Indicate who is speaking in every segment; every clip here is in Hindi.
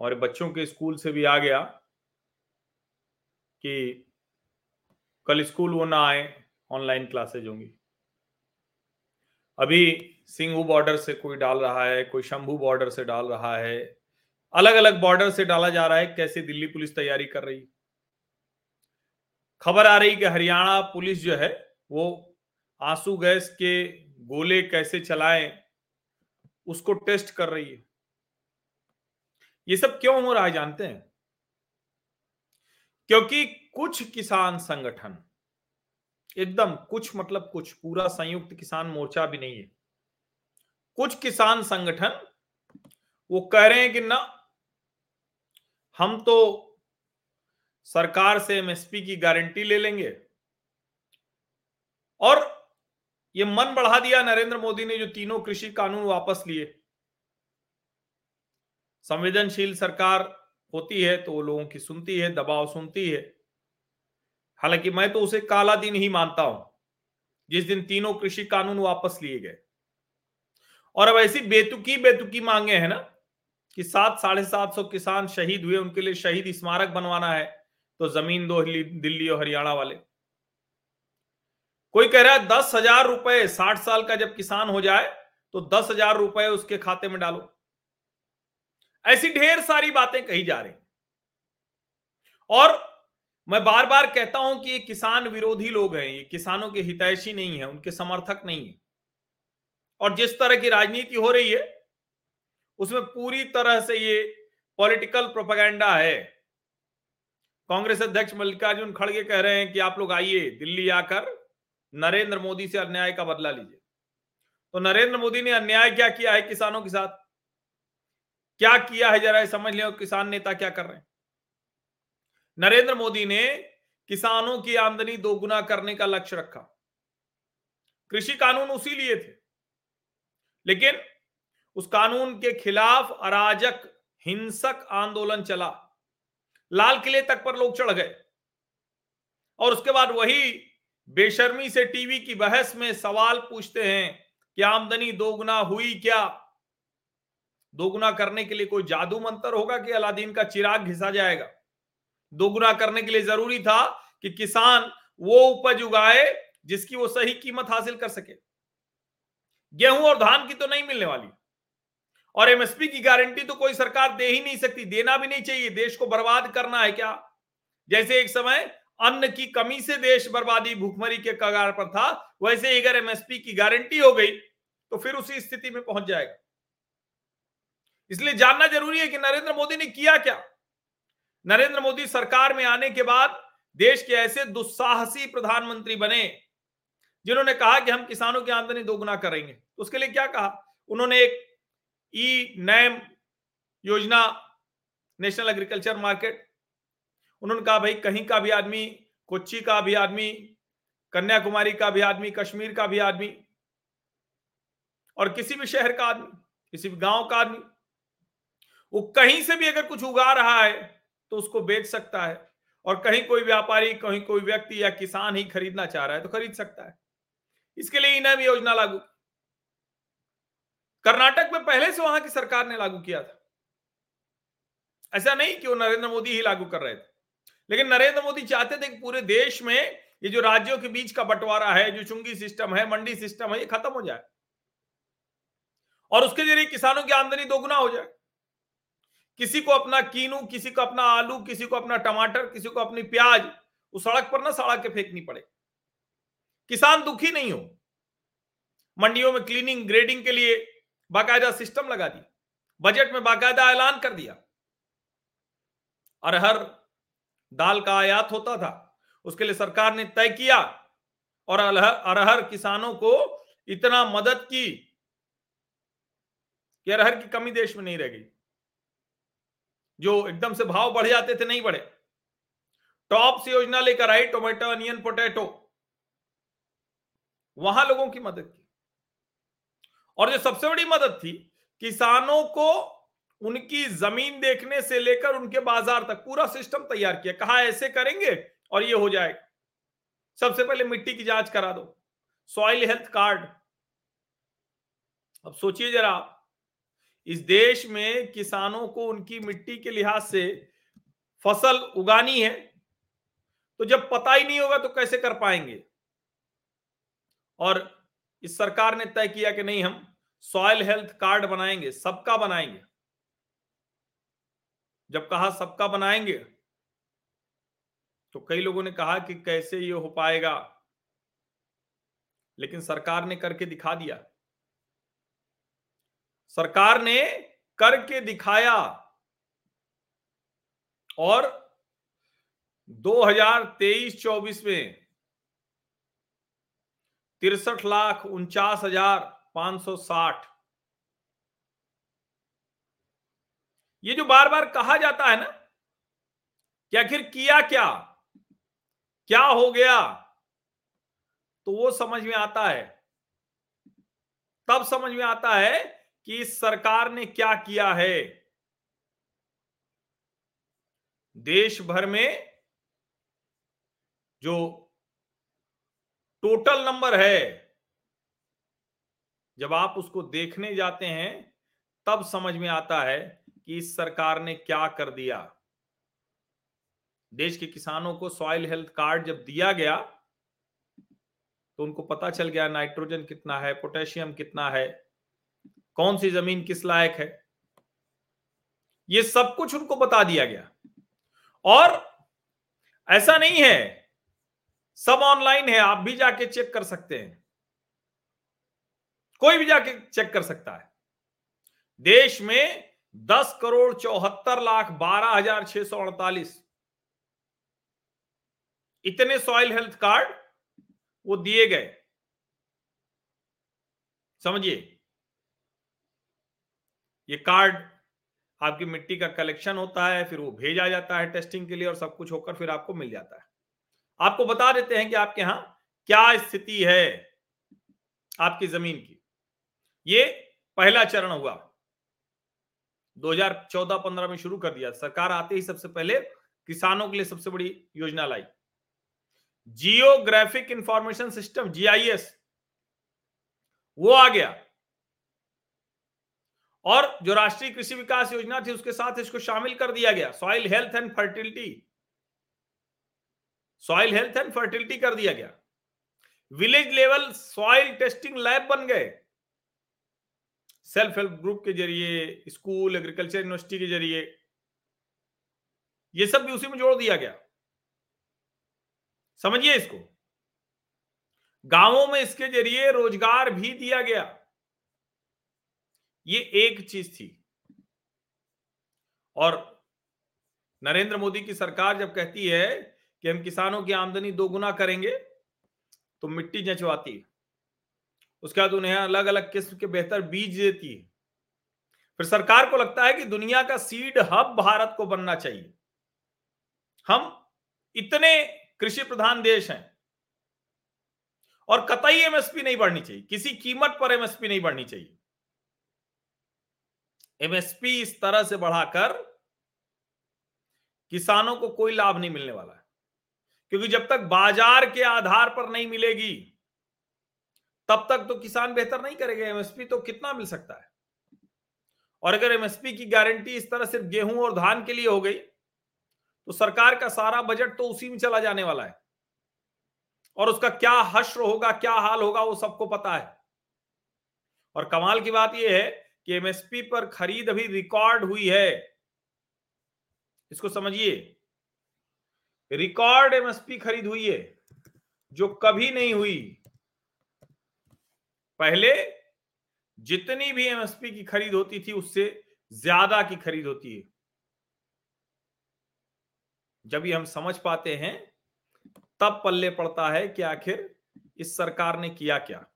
Speaker 1: हमारे बच्चों के स्कूल से भी आ गया कि कल स्कूल वो ना आए, ऑनलाइन क्लासेज होंगी। अभी सिंघू बॉर्डर से कोई डाल रहा है, कोई शंभू बॉर्डर से डाल रहा है अलग अलग बॉर्डर से डाला जा रहा है, कैसे दिल्ली पुलिस तैयारी कर रही। खबर आ रही कि हरियाणा पुलिस जो है, वो आँसू गैस के गोले कैसे चलाएँ, उसको टेस्ट कर रही है। ये सब क्यों हो रहा है जानते हैं? क्योंकि कुछ किसान संगठन, एकदम कुछ मतलब कुछ, पूरा संयुक्त किसान मोर्चा भी नहीं है। कुछ किसान संगठन, वो कह रहे हैं कि ना, हम तो सरकार से एमएसपी की गारंटी ले लेंगे। और ये मन बढ़ा दिया नरेंद्र मोदी ने जो तीनों कृषि कानून वापस लिए। संवेदनशील सरकार होती है तो वो लोगों की सुनती है, दबाव सुनती है। हालाँकि मैं तो उसे काला दिन ही मानता हूँ, जिस दिन तीनों कृषि कानून वापस लिए गए। और अब ऐसी बेतुकी बेतुकी मांगे हैं ना, कि सात, साढ़े सात सौ किसान शहीद हुए, उनके लिए शहीद स्मारक बनवाना है तो ज़मीन दो दिल्ली और हरियाणा वाले। कोई कह रहा है, दस हज़ार रुपए साठ साल का जब किसान हो जाए तो दस हज़ार रुपए उसके खाते में डालो। ऐसी ढेर सारी बातें कही जा रही। और मैं बार बार कहता हूँ कि ये किसान विरोधी लोग हैं, ये किसानों के हितैषी नहीं है, उनके समर्थक नहीं है। और जिस तरह की राजनीति हो रही है, उसमें पूरी तरह से ये पॉलिटिकल प्रोपागेंडा है। कांग्रेस अध्यक्ष मल्लिकार्जुन खड़गे कह रहे हैं कि आप लोग आइए, दिल्ली आकर नरेंद्र मोदी से अन्याय का बदला लीजिए। तो नरेंद्र मोदी ने अन्याय क्या किया है किसानों के साथ? क्या किया है जरा समझ लें किसान नेता क्या कर रहे हैं? नरेंद्र मोदी ने किसानों की आमदनी दोगुना करने का लक्ष्य रखा। कृषि कानून उसी लिए थे। लेकिन उस कानून के खिलाफ अराजक, हिंसक आंदोलन चला। लाल किले तक पर लोग चढ़ गए। और उसके बाद वही बेशर्मी से टीवी की बहस में सवाल पूछते हैं कि आमदनी दोगुना हुई क्या? दोगुना करने के लिए कोई जादू मंत्र होगा कि अलादीन का चिराग घिसा जाएगा? दोगुना करने के लिए ज़रूरी था कि किसान वो उपज उगाए जिसकी वो सही कीमत हासिल कर सके। गेहूँ और धान की तो नहीं मिलने वाली। और एमएसपी की गारंटी तो कोई सरकार दे ही नहीं सकती, देना भी नहीं चाहिए, देश को बर्बाद करना है क्या? जैसे एक समय अन्न की कमी से देश बर्बादी, भूखमरी के कगार पर था, वैसे अगर एमएसपी की गारंटी हो गई तो फिर उसी स्थिति में पहुँच जाएगा। इसलिए जानना ज़रूरी है कि नरेंद्र मोदी ने किया क्या। नरेंद्र मोदी सरकार में आने के बाद देश के ऐसे दुस्साहसी प्रधानमंत्री बने, जिन्होंने कहा कि हम किसानों की आमदनी दोगुना करेंगे। तो उसके लिए क्या कहा? उन्होंने एक ई नैम योजना, नेशनल एग्रीकल्चर मार्केट, उन्होंने कहा, भाई, कहीं का भी आदमी, कोच्चि का भी आदमी, कन्याकुमारी का भी आदमी, कश्मीर का भी आदमी, और किसी भी शहर का आदमी, किसी भी गाँव का आदमी वो कहीं से भी अगर कुछ उगा रहा है तो उसको बेच सकता है। और कहीं कोई व्यापारी, कहीं कोई व्यक्ति या किसान ही खरीदना चाह रहा है तो खरीद सकता है। इसके लिए इनाम योजना लागू। कर्नाटक में पहले से वहाँ की सरकार ने लागू किया था। ऐसा नहीं कि वो नरेंद्र मोदी ही लागू कर रहे थे। लेकिन नरेंद्र मोदी चाहते थे कि पूरे देश में ये जो राज्यों के बीच का बंटवारा है, जो चुंगी सिस्टम है, मंडी सिस्टम है, ये खत्म हो जाए। और उसके ज़रिए किसानों की आमदनी दोगुना हो जाए। किसी को अपना कीनू, किसी को अपना आलू, किसी को अपना टमाटर, किसी को अपनी प्याज, उस सड़क पर ना सड़ा के फेंकनी पड़े। किसान दुखी नहीं हो। मंडियों में क्लीनिंग ग्रेडिंग के लिए बाकायदा सिस्टम लगा दिया बजट में बाकायदा ऐलान कर दिया। अरहर दाल का आयात होता था। उसके लिए सरकार ने तय किया और अरहर किसानों को इतना मदद की कि अरहर की कमी देश में नहीं रह गई। जो एकदम से भाव बढ़ जाते थे, नहीं बढ़े। टॉप्स योजना लेकर आई, टोमेटो, अनियन, पोटैटो। वहाँ लोगों की मदद की। और जो सबसे बड़ी मदद थी, किसानों को उनकी ज़मीन देखने से लेकर उनके बाज़ार तक पूरा सिस्टम तैयार किया। कहा, ऐसे करेंगे और ये हो जाएगा। सबसे पहले मिट्टी की जाँच करा दो। Soil health card. अब सोचिए जरा इस देश में किसानों को उनकी मिट्टी के लिहाज से फ़सल उगानी है तो जब पता ही नहीं होगा तो कैसे कर पाएँगे? और इस सरकार ने तय किया कि नहीं, हम सॉयल हेल्थ कार्ड बनाएँगे, सबका बनाएँगे। जब कहा सबका बनाएँगे तो कई लोगों ने कहा कि कैसे ये हो पाएगा? लेकिन सरकार ने करके दिखा दिया। सरकार ने करके दिखाया और 2023-24 में तिरसठ लाख उनचास हज़ार पाँच सौ साठ। ये जो बार बार कहा जाता है ना कि आखिर किया क्या क्या हो गया तो वो समझ में आता है। तब समझ में आता है कि इस सरकार ने क्या किया है? देश भर में जो टोटल नंबर है, जब आप उसको देखने जाते हैं, तब समझ में आता है कि इस सरकार ने क्या कर दिया। देश के किसानों को सॉइल हेल्थ कार्ड जब दिया गया तो उनको पता चल गया नाइट्रोजन कितना है, पोटेशियम कितना है कौन सी ज़मीन किस लायक है? ये सब कुछ उनको बता दिया गया। और ऐसा नहीं है, सब ऑनलाइन है, आप भी जाके चेक कर सकते हैं। कोई भी जाके चेक कर सकता है। देश में दस करोड़ चौहत्तर लाख बारह हज़ार छह सौ अड़तालीस। इतने सॉइल हेल्थ कार्ड वो दिए गए। समझिए? ये कार्ड आपकी मिट्टी का कलेक्शन होता है, फिर वो भेजा जाता है टेस्टिंग के लिए और सब कुछ होकर फिर आपको मिल जाता है। आपको बता देते हैं कि आपके यहाँ क्या स्थिति है आपकी ज़मीन की। ये पहला चरण हुआ। 2014-15 में शुरू कर दिया। सरकार आते ही सबसे पहले किसानों के लिए सबसे बड़ी योजना लाई। जियोग्राफिक इंफॉर्मेशन सिस्टम, जीआईएस, वो आ गया। और जो राष्ट्रीय कृषि विकास योजना थी, उसके साथ इसको शामिल कर दिया गया। Soil health and fertility soil health and fertility कर दिया गया। Village level soil testing lab बन गए। सेल्फ हेल्प ग्रुप के ज़रिए स्कूल एग्रीकल्चर यूनिवर्सिटी के ज़रिए। ये सब भी उसी में जोड़ दिया गया। समझिए इसको। गाँवों में इसके ज़रिए रोज़गार भी दिया गया। ये एक चीज़ थी। और नरेंद्र मोदी की सरकार जब कहती है कि हम किसानों की आमदनी दोगुना करेंगे तो मिट्टी जंचवाती है। उसके बाद उन्हें अलग अलग किस्म के बेहतर बीज देती है। फिर सरकार को लगता है कि दुनिया का सीड हब भारत को बनना चाहिए। हम इतने कृषि प्रधान देश हैं और कतई एमएसपी नहीं बढ़नी चाहिए, किसी कीमत पर एमएसपी नहीं बढ़नी चाहिए। एमएसपी इस तरह से बढ़ाकर किसानों को कोई लाभ नहीं मिलने वाला है। क्योंकि जब तक बाज़ार के आधार पर नहीं मिलेगी, तब तक तो किसान बेहतर नहीं करेगा। एमएसपी तो कितना मिल सकता है? और अगर एमएसपी की गारंटी इस तरह सिर्फ़ गेहूँ और धान के लिए हो गई तो सरकार का सारा बजट तो उसी में चला जाने वाला है। और उसका क्या हश्र होगा, क्या हाल होगा, वो सबको पता है। और कमाल की बात यह है कि एमएसपी पर खरीद अभी रिकॉर्ड हुई है। इसको समझिए। रिकॉर्ड एमएसपी खरीद हुई है, जो कभी नहीं हुई। पहले जितनी भी एमएसपी की खरीद होती थी, उससे ज़्यादा की खरीद होती है। जब ये हम समझ पाते हैं, तब पल्ले पड़ता है कि आखिर इस सरकार ने किया क्या।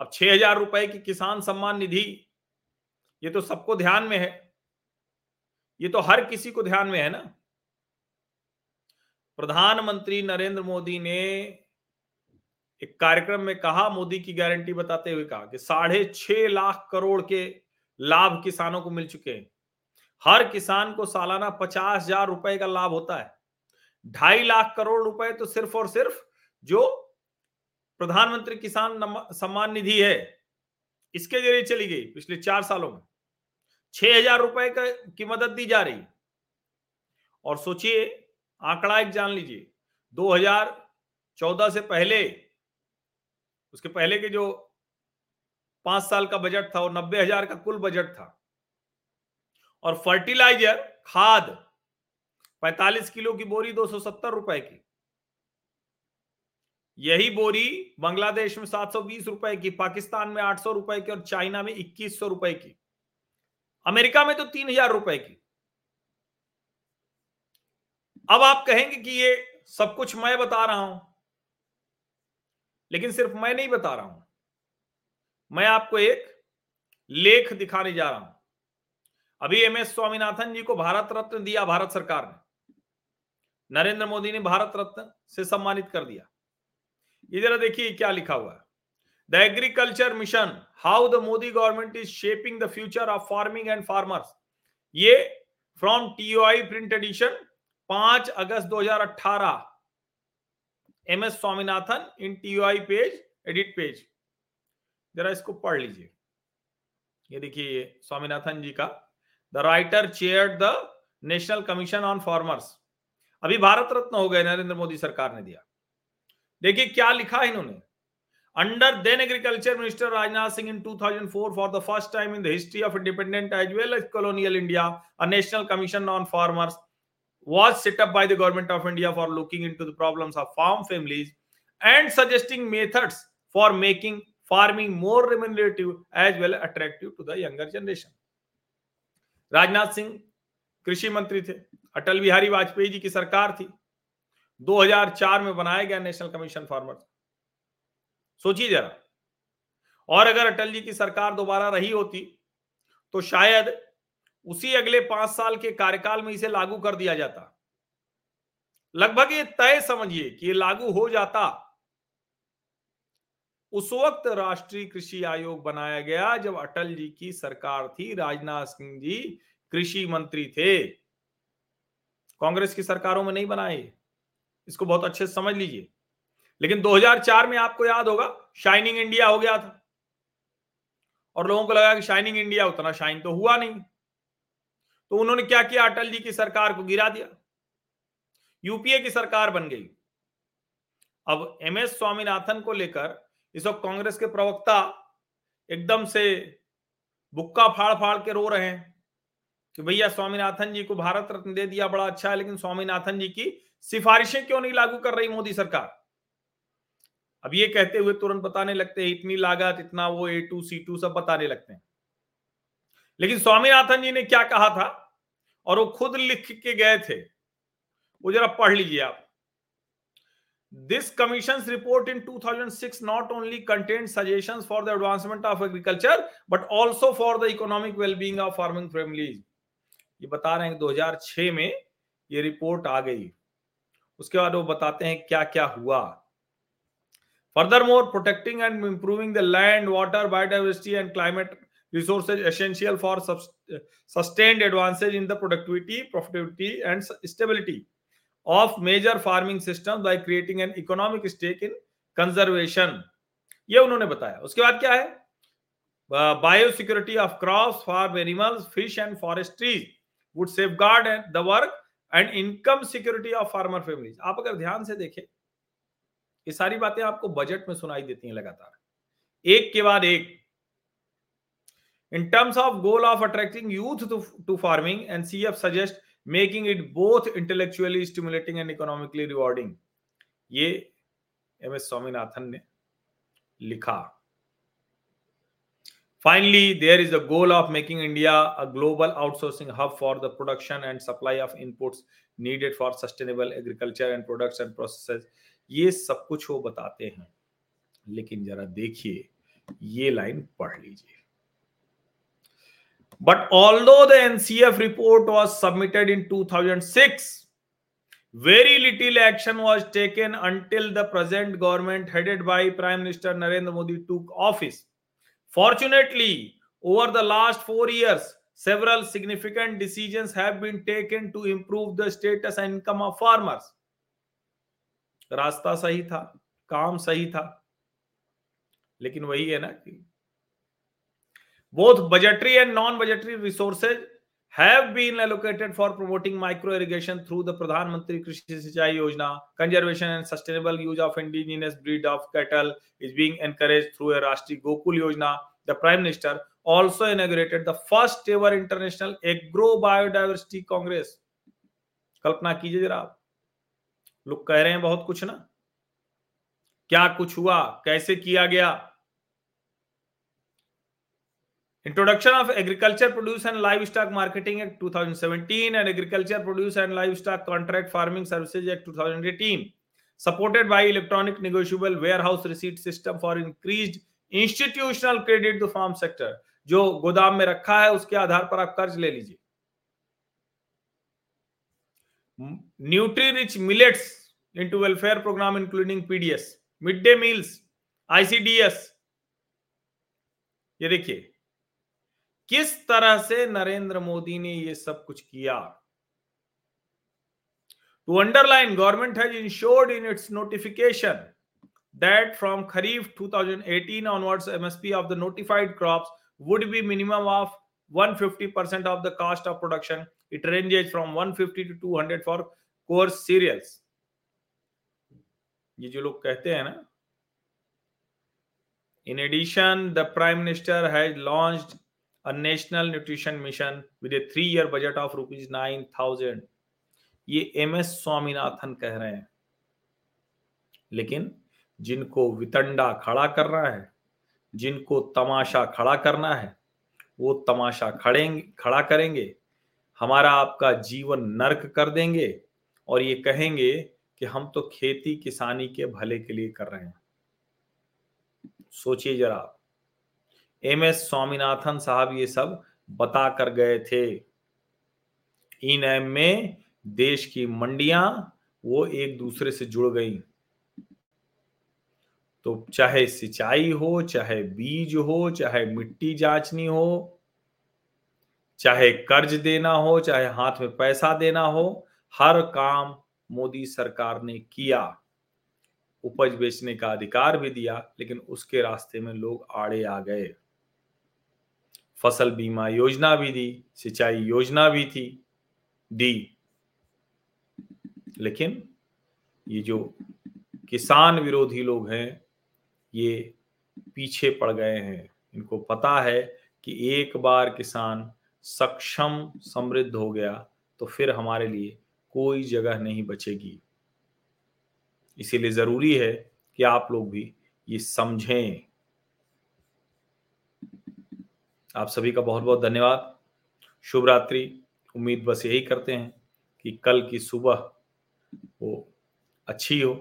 Speaker 1: अब छह हज़ार रुपए की किसान सम्मान निधि, ये तो सबको ध्यान में है। ये तो हर किसी को ध्यान में है ना। प्रधानमंत्री नरेंद्र मोदी ने एक कार्यक्रम में कहा, मोदी की गारंटी बताते हुए कहा कि साढ़े छह लाख करोड़ के लाभ किसानों को मिल चुके हैं। हर किसान को सालाना पचास हज़ार रुपए का लाभ होता है। ढाई लाख करोड़ रुपए तो सिर्फ़ और सिर्फ़ जो प्रधानमंत्री किसान सम्मान निधि है इसके ज़रिए चली गई पिछले चार सालों में? छह हज़ार रुपए की मदद दी जा रही। और सोचिए, आंकड़ा एक जान लीजिए 2014 से पहले, उसके पहले के जो पाँच साल का बजट था, वो नब्बे हज़ार का कुल बजट था। और फर्टिलाइज़र, खाद 45 किलो की बोरी दो सौ सत्तर रुपए की। यही बोरी बांग्लादेश में 720 रुपए की, पाकिस्तान में 800 रुपए की और चाइना में 2100 रुपए की। अमेरिका में तो तीन हज़ार रुपए की। अब आप कहेंगे कि ये सब कुछ मैं बता रहा हूँ, लेकिन सिर्फ़ मैं नहीं बता रहा हूँ। मैं आपको एक लेख दिखाने जा रहा हूँ। अभी एम एस स्वामीनाथन जी को भारत रत्न दिया भारत सरकार ने। नरेंद्र मोदी ने भारत रत्न से सम्मानित कर दिया। ये जरा देखिए क्या लिखा हुआ है। The agriculture mission, how the Modi government is shaping the future of farming and farmers. ये फ्रॉम टीओआई प्रिंट एडिशन, पाँच अगस्त 2018 M S Swaminathan in TOI page, edit page. जरा इसको पढ़ लीजिए। ये देखिए ये स्वामीनाथन जी का। The writer chair the national commission on farmers. अभी भारत रत्न हो गए, नरेंद्र मोदी सरकार ने दिया। देखिए क्या लिखा है इन्होंने? Under then agriculture minister Rajnath Singh in 2004 for the first time in the history of independent as well as colonial India a national commission on farmers was set up by the government of India for looking into the problems of farm families and suggesting methods for making farming more remunerative as well attractive to the younger generation Rajnath Singh कृषि मंत्री थे। अटल बिहारी वाजपेयी जी की सरकार थी। 2004 में बनाया गया नेशनल कमीशन फार्मर सोचिए जरा। और अगर अटल जी की सरकार दोबारा रही होती तो शायद उसी अगले पाँच साल के कार्यकाल में इसे लागू कर दिया जाता। लगभग ये तय समझिए कि ये लागू हो जाता। उस वक्त राष्ट्रीय कृषि आयोग बनाया गया जब अटल जी की सरकार थी। राजनाथ सिंह जी कृषि मंत्री थे। कांग्रेस की सरकारों में नहीं बनाए। इसको बहुत अच्छे से समझ लीजिए। लेकिन 2004 में आपको याद होगा शाइनिंग इंडिया हो गया था। और लोगों को लगा कि शाइनिंग इंडिया उतना शाइन तो हुआ नहीं। तो उन्होंने क्या किया? अटल जी की सरकार को गिरा दिया। यूपीए की सरकार बन गई। अब एम एस स्वामीनाथन को लेकर इस वक्त कांग्रेस के प्रवक्ता एकदम से बुक्का फाड़ फाड़ के रो रहे हैं कि भैया स्वामीनाथन जी को भारत रत्न दे दिया, बड़ा अच्छा है, लेकिन स्वामीनाथन जी की सिफारिशें क्यों नहीं लागू कर रही मोदी सरकार? अब ये कहते हुए तुरंत बताने लगते हैं, इतनी लागत, इतना वो ए टू सी टू सब बताने लगते हैं। लेकिन स्वामीनाथन जी ने क्या कहा था? और वो खुद लिख के गए थे। वो जरा पढ़ लीजिए आप। This commission report in 2006 not only content suggestion for the advancement of agriculture but also for the economic wellbeing of farming families ये बता रहे हैं 2006 में ये रिपोर्ट आ गई। उसके बाद वो बताते हैं क्या क्या हुआ further more protecting and improving the land water biodiversity and climate resources essential for sustained advances in the productivity profitability and stability of major farming system by creating an economic stake in conservation ये उन्होंने बताया। उसके बाद क्या है? Biosecurity of crop for animals fish and forestries would safeguard and the work and income security of farmer families आप अगर ध्यान से देखें, ये सारी बातें आपको बजट में सुनाई देती हैं लगातार। एक के बाद एक। In terms of goal of attracting youth to farming and C F suggest making it both intellectually stimulating and economically rewarding ये एम एस स्वामीनाथन ने लिखा। Finally, there is a goal of making India a global outsourcing hub for the production and supply of inputs needed for sustainable agriculture and products and processes. ये सब कुछ वो बताते हैं लेकिन जरा देखिए ये लाइन पढ़ लीजिए But although the NCF report was submitted in 2006, very little action was taken until the present government headed by Prime Minister Narendra Modi took office. Fortunately, over the last four years, several significant decisions have been taken to improve the status and income of farmers. रास्ता सही था काम सही था लेकिन वही है ना कि both budgetary and non-budgetary resources have been allocated for promoting micro irrigation through the Pradhan Mantri Krishi Sinchai Yojana. Conservation and sustainable use of indigenous breed of cattle is being encouraged through a Rashtriya Gokul Yojana. The Prime Minister also inaugurated the first ever international agro biodiversity congress. कल्पना कीजिए जरा आप लोग कह रहे हैं बहुत कुछ ना क्या कुछ हुआ कैसे किया गया introduction of agriculture produce and livestock marketing act 2017 and agriculture produce and livestock contract farming service act 2018 supported by electronic negotiable warehouse receipt system for increased institutional credit to farm sector जो गोदाम में रखा है, उसके आधार पर आप कर्ज ले लीजिए। Nutri rich millets into welfare program including PDS mid day meals ICDS ये देखिए किस तरह से नरेंद्र मोदी ने ये सब कुछ किया? To underline government has ensured in its notification that from kharif 2018 onwards MSP of the notified crops would be minimum of 150% of the cost of production. It ranges from 150 to 200 for coarse cereals. ये जो लोग कहते हैं ना in addition the prime minister has launched a national nutrition mission with a three year budget of rupees 9000 ये एम एस स्वामीनाथन कह रहे हैं। लेकिन जिनको वितंडा खड़ा करना है, जिनको तमाशा खड़ा करना है, वो तमाशा खड़ेंगे, खड़ा करेंगे, हमारा आपका जीवन नर्क कर देंगे और ये कहेंगे कि हम तो खेती किसानी के भले के लिए कर रहे हैं। सोचिए जरा एम एस स्वामीनाथन साहब ये सब बता कर गए थे। इन एम में देश की मंडियाँ वो एक दूसरे से जुड़ गई। तो चाहे सिंचाई हो, चाहे बीज हो, चाहे मिट्टी जांचनी हो, चाहे कर्ज देना हो, चाहे हाथ में पैसा देना हो, हर काम मोदी सरकार ने किया। उपज बेचने का अधिकार भी दिया, लेकिन उसके रास्ते में लोग आड़े आ गए। फ़सल बीमा योजना भी दी, सिंचाई योजना भी थी, दी। लेकिन ये जो किसान विरोधी लोग हैं, ये पीछे पड़ गए हैं। इनको पता है कि एक बार किसान सक्षम, समृद्ध हो गया तो फिर हमारे लिए कोई जगह नहीं बचेगी। इसीलिए ज़रूरी है कि आप लोग भी ये समझें। आप सभी का बहुत बहुत धन्यवाद। शुभ रात्रि। उम्मीद बस यही करते हैं कि कल की सुबह वो अच्छी हो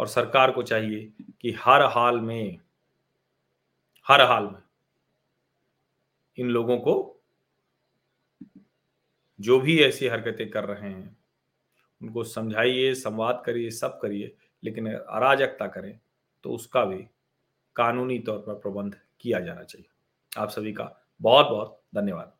Speaker 1: और सरकार को चाहिए कि हर हाल में, हर हाल में इन लोगों को जो भी ऐसी हरकतें कर रहे हैं, उनको समझाइए, संवाद करिए, सब करिए, लेकिन अराजकता करें तो उसका भी कानूनी तौर पर प्रबंध किया जाना चाहिए। आप सभी का बहुत बहुत धन्यवाद